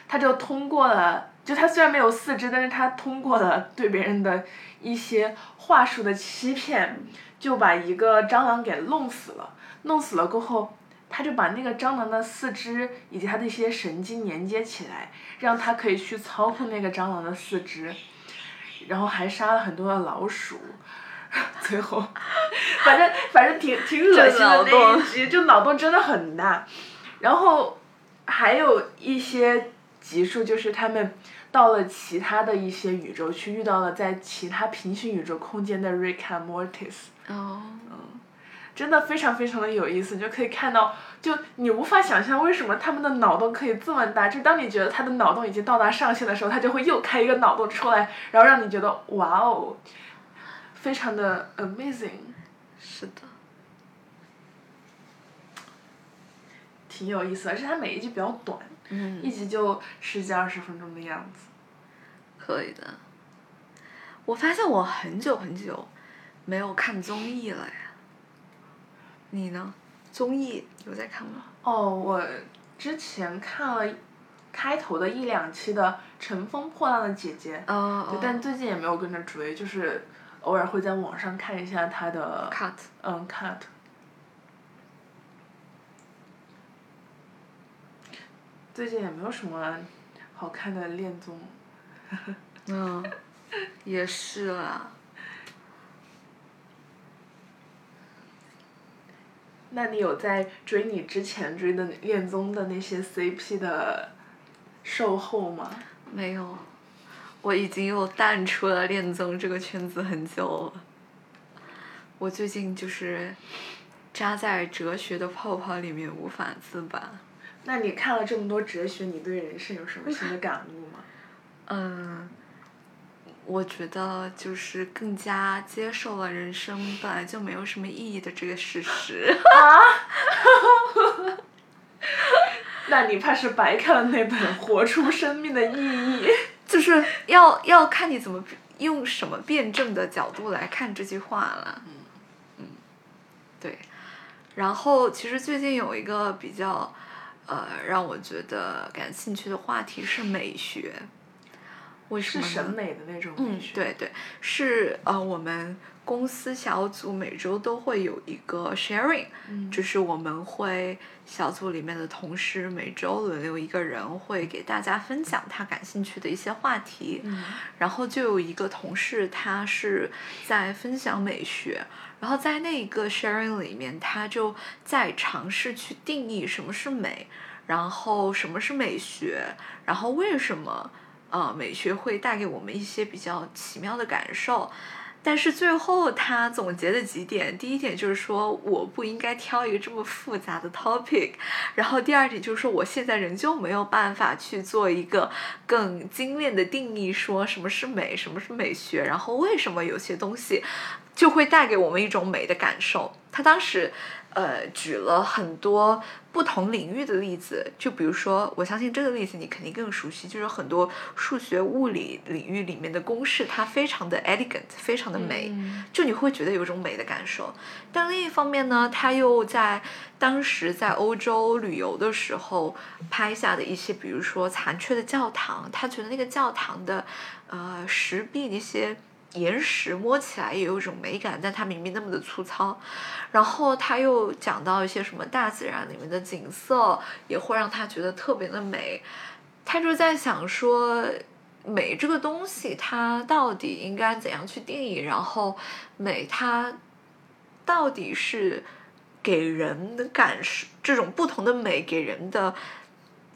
他就通过了，就他虽然没有四肢，但是他通过了对别人的一些话术的欺骗，就把一个蟑螂给弄死了。弄死了过后，他就把那个蟑螂的四肢以及它的一些神经连接起来，让它可以去操控那个蟑螂的四肢，然后还杀了很多的老鼠。<laughs> 最后，反正反正挺挺恶心的那一集，就脑洞真的很大。然后还有一些集数，就是他们到了其他的一些宇宙去，遇到了在其他平行宇宙空间的 Rick and Mortis，哦，真的非常非常的有意思，你就可以看到，就你无法想象为什么他们的脑洞可以这么大，就当你觉得他的脑洞已经到达上限的时候，他就会又开一个脑洞出来，然后让你觉得哇哦，非常的 amazing，是的。挺有意思，而且它每一集比较短，嗯一集就十几二十分钟的样子。可以的。我发现我很久很久没有看综艺了呀。你呢？综艺有在看吗？哦，我之前看了开头的一两期的《乘风破浪的姐姐》，哦对，但最近也没有跟着追，就是偶尔会在网上看一下他的 cut 嗯 cut。最近也没有什么好看的恋综。<laughs> 嗯，也是啦。那你有在追你之前追的恋综的那些 CP 的售后吗？没有，我已经又淡出了恋综这个圈子很久了。我最近就是扎在哲学的泡泡里面无法自拔。那你看了这么多哲学，你对人生有什么新的感悟吗？嗯，我觉得就是更加接受了人生本来就没有什么意义的这个事实。<laughs> <laughs> 那你怕是白看了那本《活出生命的意义》。就是要要看你怎么用什么辩证的角度来看这句话了。嗯，对。然后其实最近有一个比较呃让我觉得感兴趣的话题是美学。为什么呢？是审美的那种美嗯。，对对，是呃，我们公司小组每周都会有一个 sharing，嗯就是我们会小组里面的同事每周轮流一个人会给大家分享他感兴趣的一些话题，嗯然后就有一个同事他是在分享美学，然后在那一个 sharing 里面，他就在尝试去定义什么是美，然后什么是美学，然后为什么呃美学会带给我们一些比较奇妙的感受。但是最后他总结的几点，第一点就是说我不应该挑一个这么复杂的 topic，然后第二点就是说我现在仍旧没有办法去做一个更精炼的定义，说什么是美，什么是美学，然后为什么有些东西就会带给我们一种美的感受。他当时呃举了很多不同领域的例子，就比如说，我相信这个例子你肯定更熟悉，就是很多数学、物理领域里面的公式，它非常的 elegant，非常的美。嗯就你会觉得有一种美的感受。但另一方面呢，他又在当时在欧洲旅游的时候拍下的一些，比如说残缺的教堂，他觉得那个教堂的呃石壁那些。岩石摸起来也有一种美感，但它明明那么的粗糙。然后他又讲到一些什么大自然里面的景色，也会让他觉得特别的美。他就在想说，美这个东西它到底应该怎样去定义？然后美它到底是给人的感受，这种不同的美给人的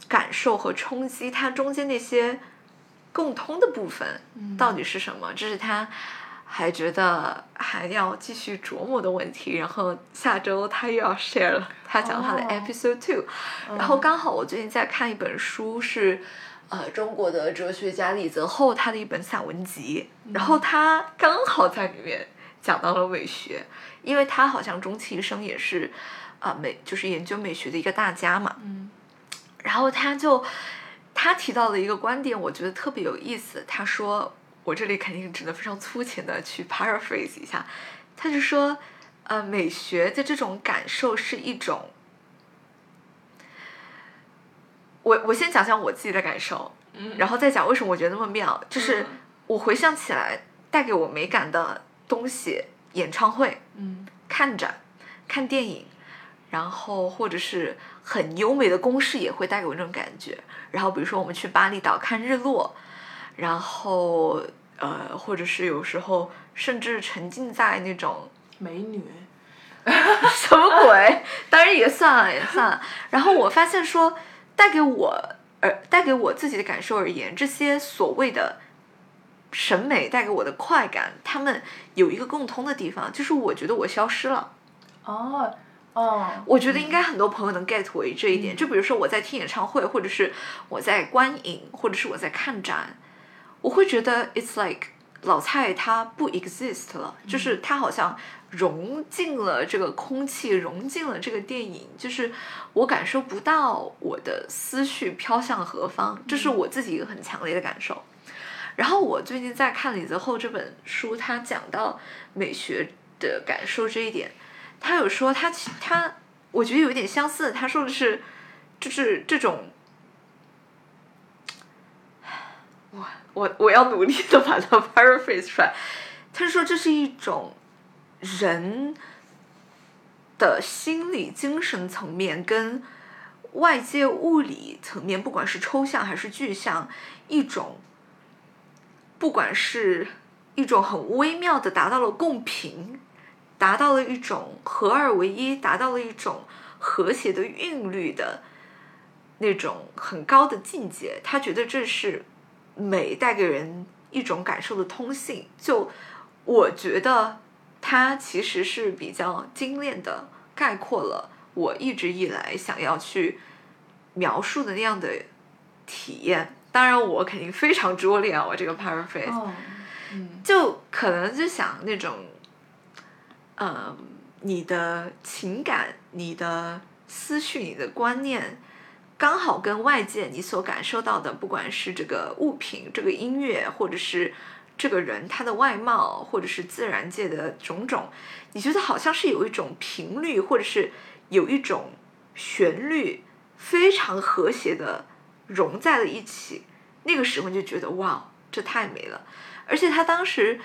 感受和冲击，它中间那些共通的部分到底是什么？这是他还觉得还要继续琢磨的问题。然后下周他又要 share 了，他讲他的哦 episode two、然后刚好我最近在看一本书是。呃，中国的哲学家李泽厚他的一本散文集，然后他刚好在里面讲到了美学，因为他好像终其一生也是，啊、美就是研究美学的一个大家嘛。嗯然后他就他提到的一个观点，我觉得特别有意思。他说，我这里肯定只能非常粗浅的去 paraphrase 一下，他就说，呃，美学的这种感受是一种。我我先讲讲我自己的感受，嗯然后再讲为什么我觉得那么妙。就是嗯我回想起来，带给我美感的东西，演唱会、嗯看展、看电影，然后或者是很优美的公式也会带给我这种感觉。然后比如说我们去巴厘岛看日落，然后呃，或者是有时候甚至沉浸在那种美女。<laughs> 什么鬼？当然也算了，也算了。然后我发现说，带给我呃带给我自己的感受而言，这些所谓的审美带给我的快感，他们有一个共通的地方，就是我觉得我消失了。哦哦。我觉得应该很多朋友能 get 为这一点。嗯就比如说我在听演唱会，或者是我在观影，或者是我在看展，我会觉得 it's like 老蔡他不 exist 了，就是他好像融进了这个空气，融进了这个电影，就是我感受不到我的思绪飘向何方，这是我自己一个很强烈的感受。然后我最近在看李泽厚这本书，他讲到美学的感受这一点，他有说他他，我觉得有一点相似。他说的是，就是这种我我我要努力的把它 paraphrase 出来。他说这是一种人的心理、精神层面跟外界物理层面，不管是抽象还是具象，一种不管是一种很微妙的达到了共频，达到了一种合二为一，达到了一种和谐的韵律的那种很高的境界。他觉得这是美带给人一种感受的通性。就我觉得他其实是比较精炼的概括了我一直以来想要去描述的那样的体验。当然，我肯定非常拙劣啊，我这个 paraphrase。就可能就想那种，呃，你的情感、你的思绪、你的观念，刚好跟外界你所感受到的，不管是这个物品、这个音乐，或者是这个人他的外貌，或者是自然界的种种，你觉得好像是有一种频率，或者是有一种旋律，非常和谐的融在了一起。那个时候你就觉得哇，这太美了。而且他当时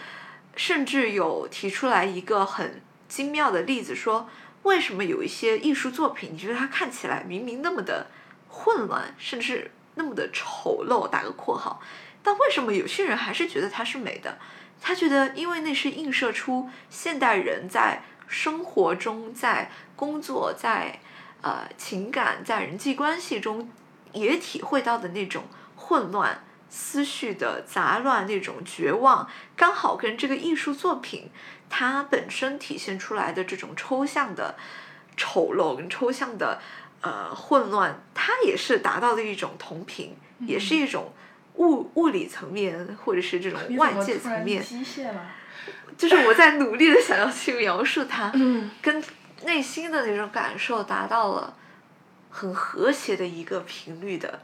甚至有提出来一个很精妙的例子，说为什么有一些艺术作品，你觉得它看起来明明那么的混乱，甚至那么的丑陋，打个括号，但为什么有些人还是觉得它是美的？他觉得，因为那是映射出现代人在生活中、在工作、在呃情感、在人际关系中也体会到的那种混乱。思绪的杂乱，那种绝望，刚好跟这个艺术作品它本身体现出来的这种抽象的丑陋跟抽象的呃混乱，它也是达到了一种同频，也是一种物物理层面或者是这种外界层面。机械了。就是我在努力的想要去描述它，嗯跟内心的那种感受达到了很和谐的一个频率的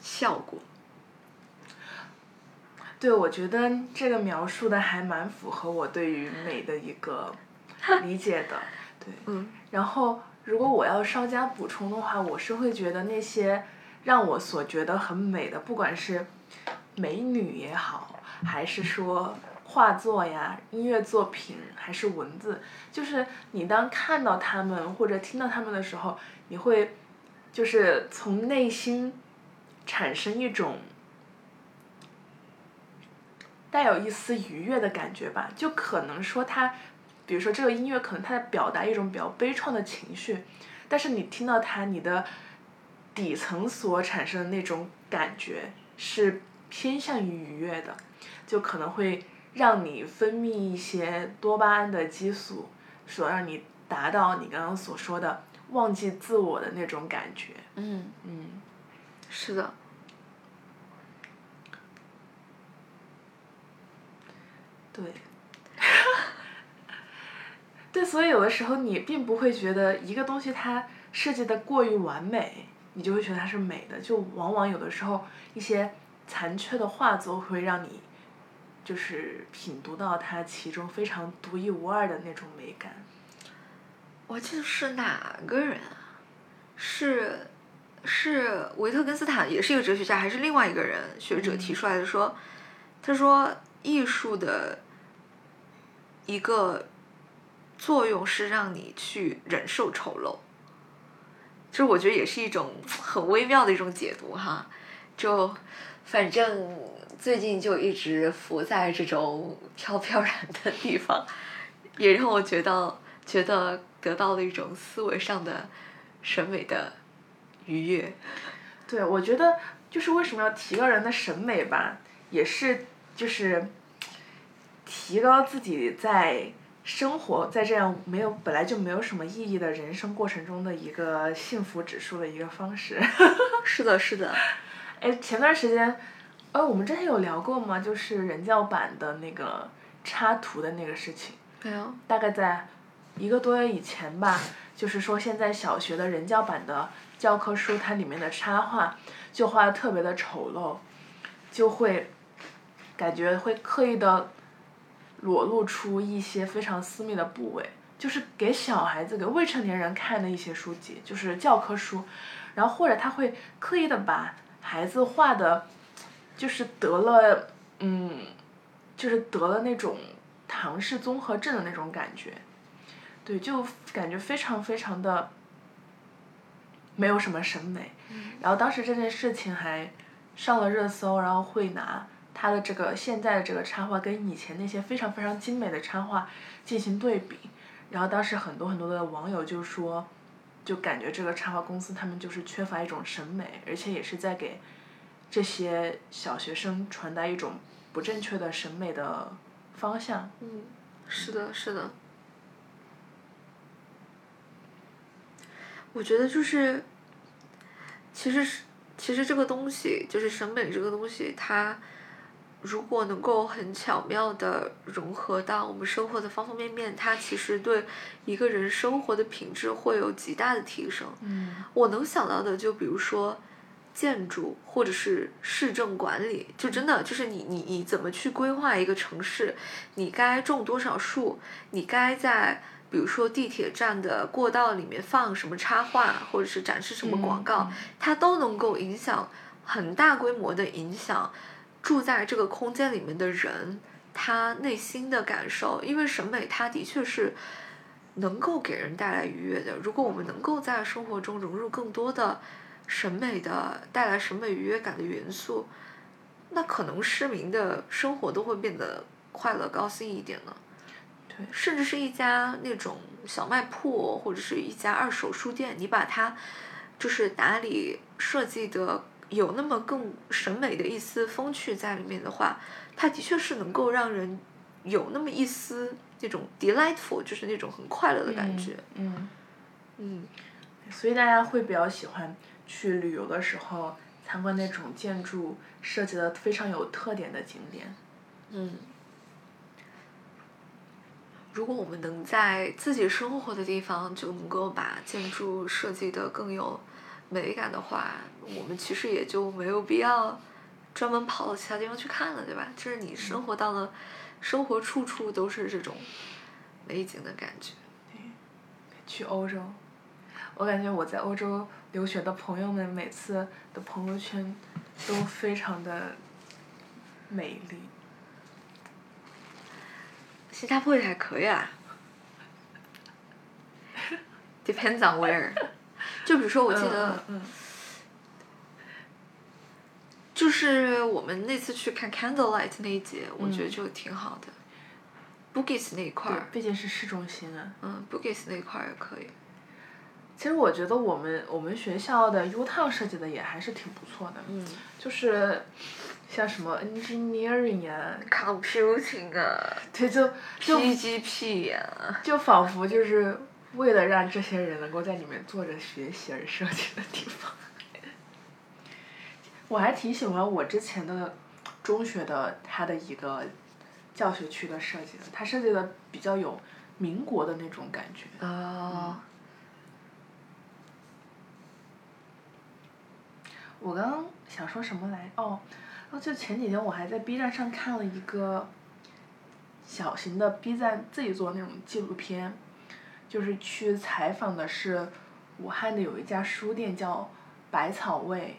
效果。对，我觉得这个描述的还蛮符合我对于美的一个 <laughs> 理解的，对。嗯然后，如果我要稍加补充的话，我是会觉得那些让我所觉得很美的，不管是美女也好，还是说画作呀、音乐作品，还是文字，就是你当看到他们或者听到他们的时候，你会就是从内心产生一种带有一丝愉悦的感觉吧，就可能说它，比如说这个音乐可能它在表达一种比较悲怆的情绪，但是你听到它，你的底层所产生的那种感觉是偏向于愉悦的，就可能会让你分泌一些多巴胺的激素，所让你达到你刚刚所说的忘记自我的那种感觉。嗯，嗯，是的。对。<laughs> 对，所以有的时候你并不会觉得一个东西它设计的过于完美，你就会觉得它是美的。就往往有的时候一些残缺的画作会让你，就是品读到它其中非常独一无二的那种美感。我记得是哪个人啊？是是维特根斯坦，也是一个哲学家，还是另外一个人学者提出来的说，他说艺术的一个作用是让你去忍受丑陋，这我觉得也是一种很微妙的一种解读哈。就反正最近就一直浮在这种飘飘然的地方，也让我觉得觉得得到了一种思维上的审美的愉悦。对，我觉得就是为什么要提高人的审美吧，也是就是提高自己在生活在这样没有本来就没有什么意义的人生过程中的一个幸福指数的一个方式。<laughs> 是的，是的。哎，前段时间，呃，我们之前有聊过吗？就是人教版的那个插图的那个事情。没有。大概在一个多月以前吧，就是说现在小学的人教版的教科书，它里面的插画就画的特别的丑陋，就会感觉会刻意的裸露出一些非常私密的部位，就是给小孩子、给未成年人看的一些书籍，就是教科书，然后或者他会刻意的把孩子画的就是得了，嗯，就是得了那种唐氏综合症的那种感觉，对，就感觉非常非常的没有什么审美。然后当时这件事情还上了热搜，然后会拿他的这个现在的这个插画跟以前那些非常非常精美的插画进行对比，然后当时很多很多的网友就说，就感觉这个插画公司他们就是缺乏一种审美，而且也是在给这些小学生传达一种不正确的审美的方向。嗯，是的，是的。我觉得就是，其实是，其实这个东西就是审美这个东西，它如果能够很巧妙的融合到我们生活的方方面面，它其实对一个人生活的品质会有极大的提升。嗯我能想到的，就比如说建筑或者是市政管理，就真的就是你你你怎么去规划一个城市，你该种多少树，你该在比如说地铁站的过道里面放什么插画，或者是展示什么广告，嗯它都能够影响很大规模的影响住在这个空间里面的人他内心的感受，因为审美它的确是。能够给人带来愉悦的。如果我们能够在生活中融入更多的审美的带来审美愉悦感的元素，那可能市民的生活都会变得快乐高兴一点呢。对甚至是一家那种小卖铺或者是一家二手书店，你把它就是打理设计的有那么更审美的一丝风趣在里面的话，它的确是能够让人有那么一丝那种 delightful，就是那种很快乐的感觉。嗯，嗯所以大家会比较喜欢去旅游的时候参观那种建筑设计的非常有特点的景点。嗯。如果我们能在自己生活的地方就能够把建筑设计的更有美感的话，我们其实也就没有必要专门跑到其他地方去看了，对吧？就是你生活到了，生活处处都是这种美景的感觉。去欧洲，我感觉我在欧洲留学的朋友们每次的朋友圈都非常的美丽。新加坡也还可以啊，<laughs> depends on where。就比如说，我记得。嗯嗯就是我们那次去看 Candlelight 那一节，我觉得嗯就挺好的。Bugis 那一块儿，，毕竟是市中心啊。嗯，Bugis 那一块儿也可以。其实我觉得我们我们学校的 U Town 设计的也还是挺不错的，嗯就是像什么 engineering 啊，，Computing 啊对，就就，PGP 呀、就仿佛就是为了让这些人能够在里面坐着学习而设计的地方。我还挺喜欢我之前的中学的它的一个教学区的设计的，它设计的比较有民国的那种感觉。啊，我刚刚想说什么来？哦，哦就前几天我还在 B 站上看了一个小型的 B 站自己做那种纪录片，就是去采访的是武汉的有一家书店叫百草味，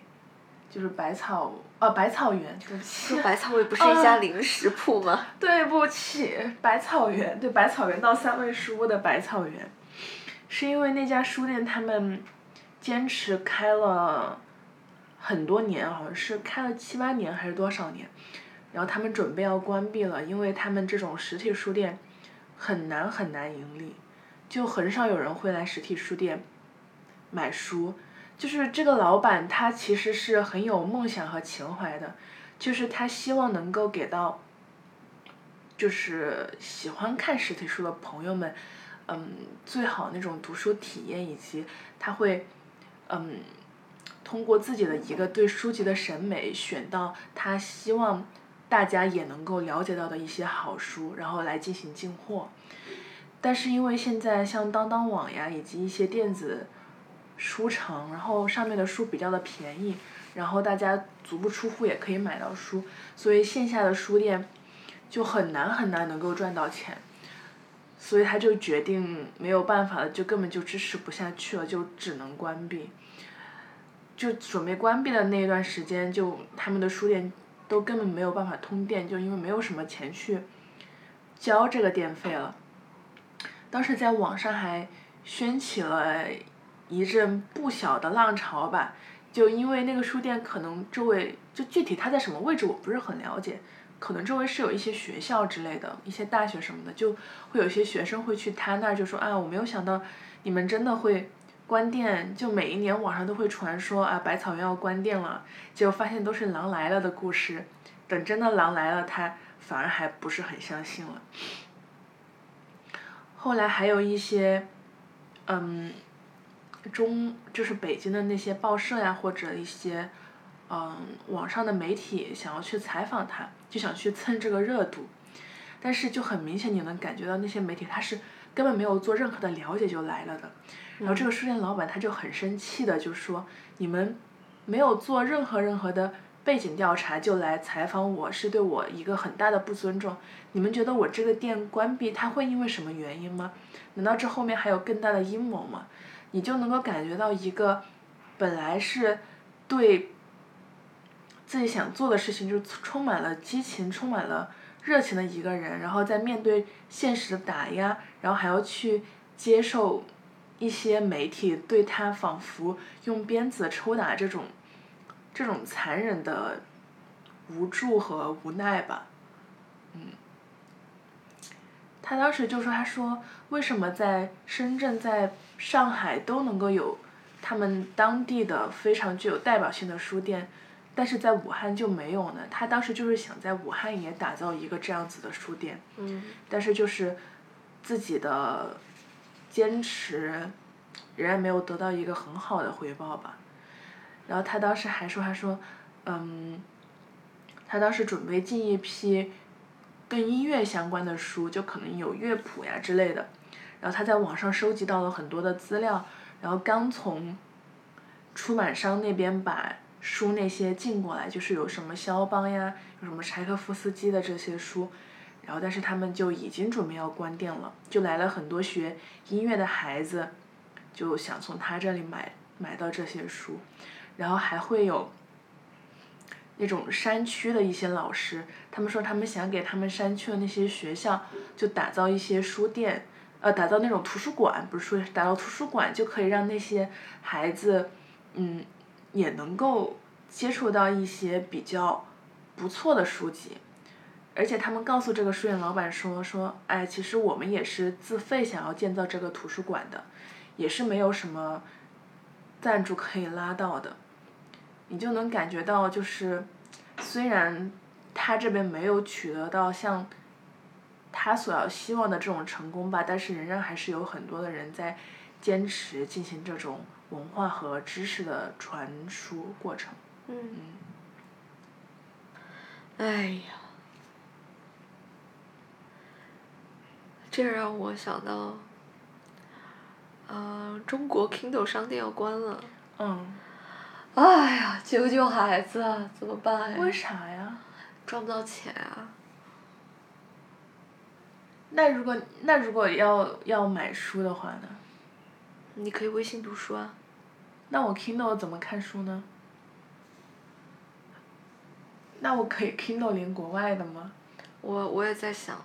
就是百草呃百草园，对不起说，百草味不是一家零食铺吗？<laughs> 对不起，百草园对百草园到三味书屋的百草园，是因为那家书店他们坚持开了很多年，好像是开了七八年还是多少年，然后他们准备要关闭了，因为他们这种实体书店很难很难盈利，就很少有人会来实体书店买书。就是这个老板他其实是很有梦想和情怀的，就是他希望能够给到就是喜欢看实体书的朋友们，嗯，最好那种读书体验，以及他会，嗯，通过自己的一个对书籍的审美，选到他希望大家也能够了解到的一些好书，然后来进行进货。但是因为现在像当当网呀，以及一些电子书城，然后上面的书比较的便宜，然后大家足不出户也可以买到书，所以线下的书店就很难很难能够赚到钱，所以他就决定没有办法了，就根本就支持不下去了，就只能关闭。就准备关闭的那一段时间，就他们的书店都根本没有办法通电，就因为没有什么钱去交这个电费了。当时在网上还掀起了一阵不小的浪潮吧，就因为那个书店可能周围就具体它在什么位置我不是很了解，可能周围是有一些学校之类的，一些大学什么的，就会有一些学生会去他那儿就说啊，我没有想到你们真的会关店，就每一年网上都会传说啊百草园要关店了，结果发现都是狼来了的故事，等真的狼来了，他反而还不是很相信了。后来还有一些，嗯，中就是北京的那些报社呀，或者一些，嗯，网上的媒体想要去采访他，就想去蹭这个热度，但是就很明显你能感觉到那些媒体他是根本没有做任何的了解就来了的，然后这个书店老板他就很生气的就说你们没有做任何任何的背景调查就来采访我是对我一个很大的不尊重。你们觉得我这个店关闭，它会因为什么原因吗？难道这后面还有更大的阴谋吗？你就能够感觉到一个本来是对自己想做的事情就充满了激情、充满了热情的一个人，然后在面对现实的打压，然后还要去接受一些媒体对他仿佛用鞭子抽打这种这种残忍的无助和无奈吧。嗯他当时就说：“他说，为什么在深圳、在上海都能够有他们当地的非常具有代表性的书店，但是在武汉就没有呢？他当时就是想在武汉也打造一个这样子的书店，但是就是自己的坚持仍然没有得到一个很好的回报吧。然后他当时还说：他说，嗯，他当时准备进一批。”跟音乐相关的书，就可能有乐谱呀之类的，然后他在网上收集到了很多的资料，然后刚从出版商那边把书那些进过来，就是有什么肖邦呀，有什么柴可夫斯基的这些书，然后但是他们就已经准备要关店了，就来了很多学音乐的孩子，就想从他这里买买到这些书，然后还会有。那种山区的一些老师，他们说他们想给他们山区的那些学校，就打造一些书店，呃，打造那种图书馆，不是说打造图书馆就可以让那些孩子，嗯，也能够接触到一些比较不错的书籍，而且他们告诉这个书店老板说说，哎，其实我们也是自费想要建造这个图书馆的，也是没有什么赞助可以拉到的。你就能感觉到，就是虽然他这边没有取得到像他所要希望的这种成功吧，但是仍然还是有很多的人在坚持进行这种文化和知识的传输过程。嗯。哎呀，这让我想到，呃，中国 Kindle 商店要关了。嗯。哎呀，救救孩子，怎么办呀？为啥呀？赚不到钱啊。那如果那如果要要买书的话呢？你可以微信读书啊。那我 Kindle 怎么看书呢？那我可以 Kindle 连国外的吗？我我也在想。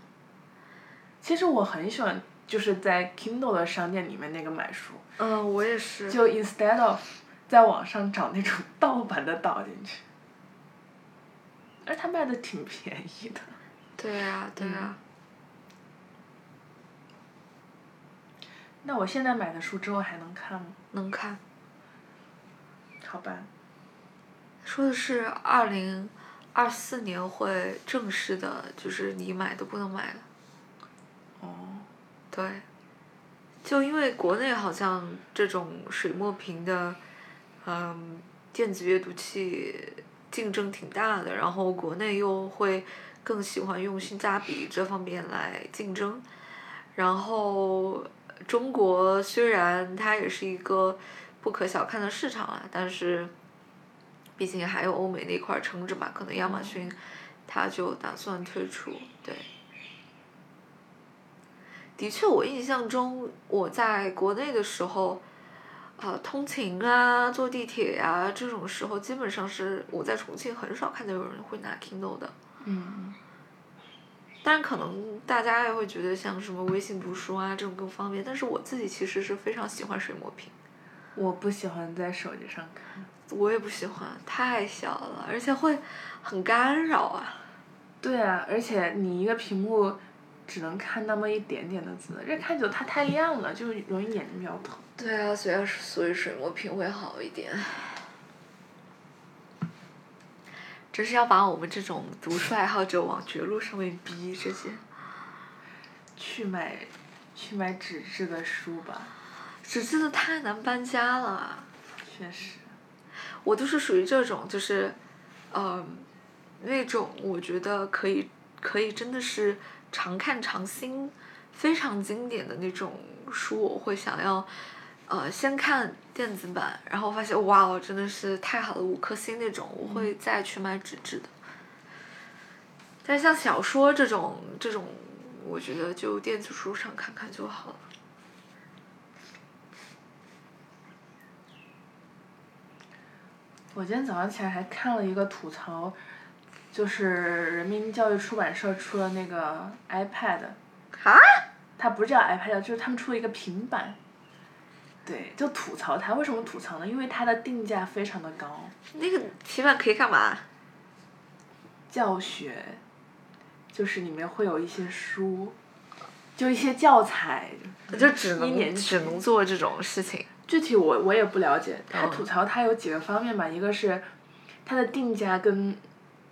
其实我很喜欢就是在 Kindle 的商店里面那个买书。嗯，我也是。就 instead of。在网上找那种盗版的导进去，而他卖的挺便宜的。对啊，对啊。那我现在买的书之后还能看吗？能看。好吧。说的是二零二四年会正式的，就是你买都不能买了。哦。对。就因为国内好像这种水墨屏的。嗯，电子阅读器竞争挺大的，然后国内又会更喜欢用性价比这方面来竞争，然后中国虽然它也是一个不可小看的市场啊，但是毕竟还有欧美那块撑着嘛，可能亚马逊它就打算退出，对。的确，我印象中我在国内的时候。呃，通勤啊，坐地铁呀、这种时候，基本上是我在重庆很少看到有人会拿 Kindle 的。嗯，但可能大家也会觉得像什么微信读书啊这种更方便，但是我自己其实是非常喜欢水墨屏，我不喜欢在手机上看。我也不喜欢，太小了，而且会很干扰啊。对啊，而且你一个屏幕只能看那么一点点的字，这看久它太亮了，就容易眼睛比较疼。对啊，所以所以水墨屏会好一点。真是要把我们这种读书爱好者往绝路上面逼，这些去买，去买纸质的书吧。纸质的太难搬家了。确实。我就是属于这种，就是，嗯，那种我觉得可以可以真的是常看常新，非常经典的那种书，我会想要，呃，先看电子版，然后发现哇哦，真的是太好了，五颗星那种，我会再去买纸质的。但像小说这种这种，我觉得就电子书上看看就好了。我今天早上起来还看了一个吐槽，就是人民教育出版社出了那个 iPad。啊？它不是叫 iPad，就是他们出了一个平板。对，就吐槽它，为什么吐槽呢？因为它的定价非常的高。那个平板可以干嘛？教学，就是里面会有一些书，就一些教材。就只一年能只能做这种事情。具体我我也不了解，他嗯吐槽它有几个方面吧，一个是它的定价跟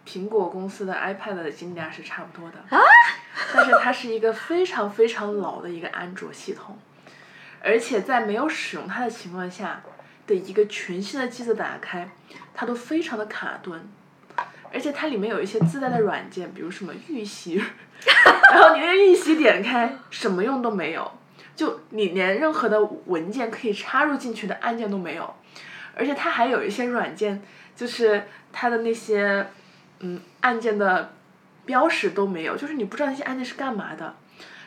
苹果公司的 iPad 的定价是差不多的，啊但是它是一个非常非常老的一个安卓系统，而且在没有使用它的情况下的一个全新的机子打开，它都非常的卡顿，而且它里面有一些自带的软件，比如什么预习，<laughs> 然后你那预习点开什么用都没有。就你连任何的文件可以插入进去的按键都没有，而且它还有一些软件，就是它的那些嗯按键的标识都没有，就是你不知道那些按键是干嘛的。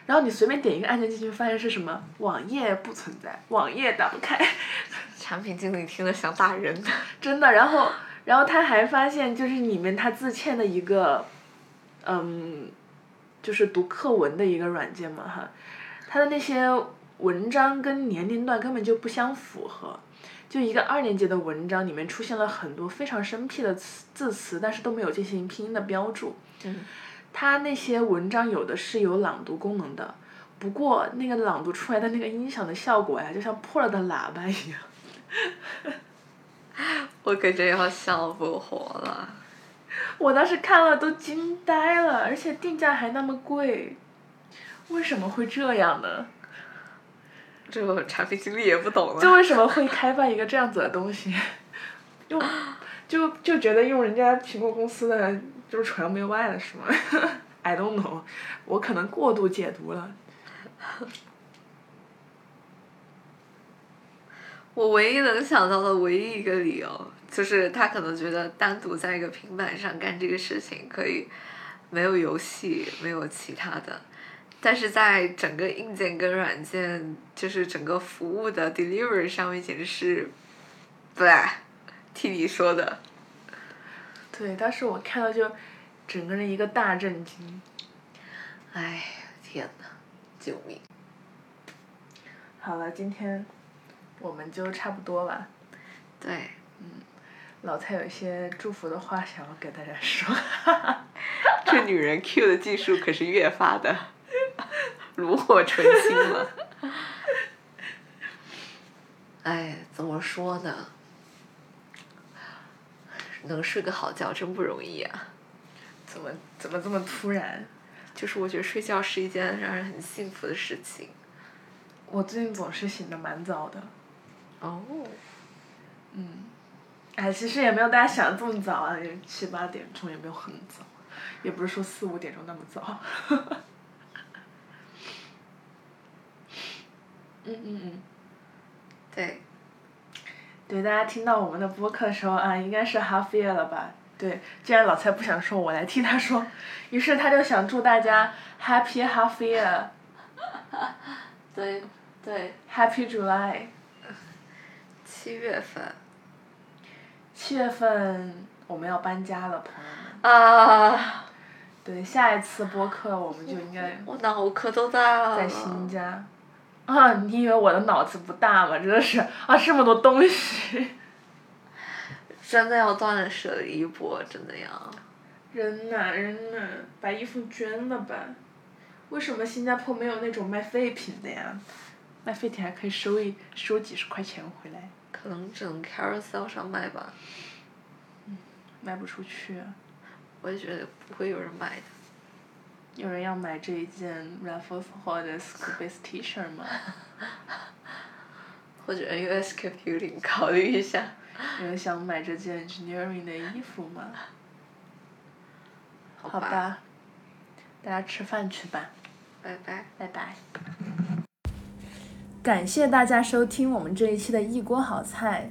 然后你随便点一个按键进去，发现是什么网页不存在，网页打不开，<laughs> 产品经理听了想打人。<laughs> 真的。然后，然后他还发现就是里面他自嵌的一个，嗯，就是读课文的一个软件嘛哈，他的那些文章跟年龄段根本就不相符合。就一个二年级的文章里面出现了很多非常生僻的词字词，但是都没有进行拼音的标注。嗯。它那些文章有的是有朗读功能的，不过那个朗读出来的那个音响的效果呀，就像破了的喇叭一样。<laughs> 我可真要笑不活了。我当时看了都惊呆了，而且定价还那么贵，为什么会这样呢？这个产品经理也不懂就。为什么会开发一个这样子的东西？<laughs> 用就就觉得用人家苹果公司的就是崇洋媚外了是吗？I don't know，我可能过度解读了。我唯一能想到的唯一一个理由，就是他可能觉得单独在一个平板上干这个事情可以，没有游戏，没有其他的，但是在整个硬件跟软件，就是整个服务的 delivery 上面，简直是，不啦，替你说的。对，当时我看到就整个人一个大震惊。哎，天呐，救命！好了，今天我们就差不多吧。对，嗯老蔡有一些祝福的话想要给大家说。<laughs> 这女人 Q 的技术可是越发的 <laughs> 炉火纯青了。<laughs> 哎，怎么说呢？能睡个好觉真不容易啊！怎么怎么这么突然？就是我觉得睡觉是一件让人很幸福的事情。我最近总是醒的蛮早的。哦，嗯哎，其实也没有大家想的这么早啊，也七八点钟也没有很早，也不是说四五点钟那么早。<laughs> 嗯嗯嗯，对，对，大家听到我们的播客的时候啊，应该是 half year 了吧？对，既然老蔡不想说，我来替他说，于是他就想祝大家 happy half <laughs> year，happy 对，对，July。七月份七月份我们要搬家了，朋友们。啊，对，下一次播客我们就应该我脑壳都大了。在新家。啊，你以为我的脑子不大吗？真的是啊，这么多东西。<laughs> 真的要断舍离一波，真的要。人呐人呐，把衣服捐了吧。为什么新加坡没有那种卖废品的呀？卖废品还可以收一收几十块钱回来。可能只能 Carousel 上卖吧，卖不出去、啊。我也觉得不会有人买的。有人要买这一件 Raffles Hall 的 Space T-shirt 吗？<laughs> 或者 US Computing 考虑一下。有人想买这件 Engineering 的衣服吗？好好吧，大家吃饭去吧。拜拜。拜拜。感谢大家收听我们这一期的一锅好菜。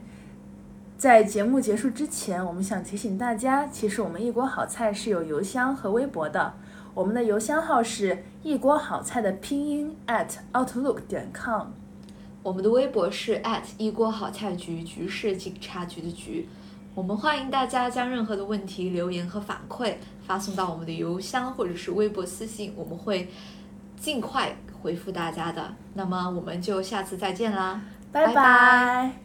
在节目结束之前，我们想提醒大家，其实我们一锅好菜是有邮箱和微博的。我们的邮箱号是一锅好菜的拼音 at outlook 点 com。我们的微博是 at 一锅好菜局，局是警察局的局。我们欢迎大家将任何的问题、留言和反馈发送到我们的邮箱或者是微博私信，我们会尽快回复大家的。那么我们就下次再见啦，拜拜拜拜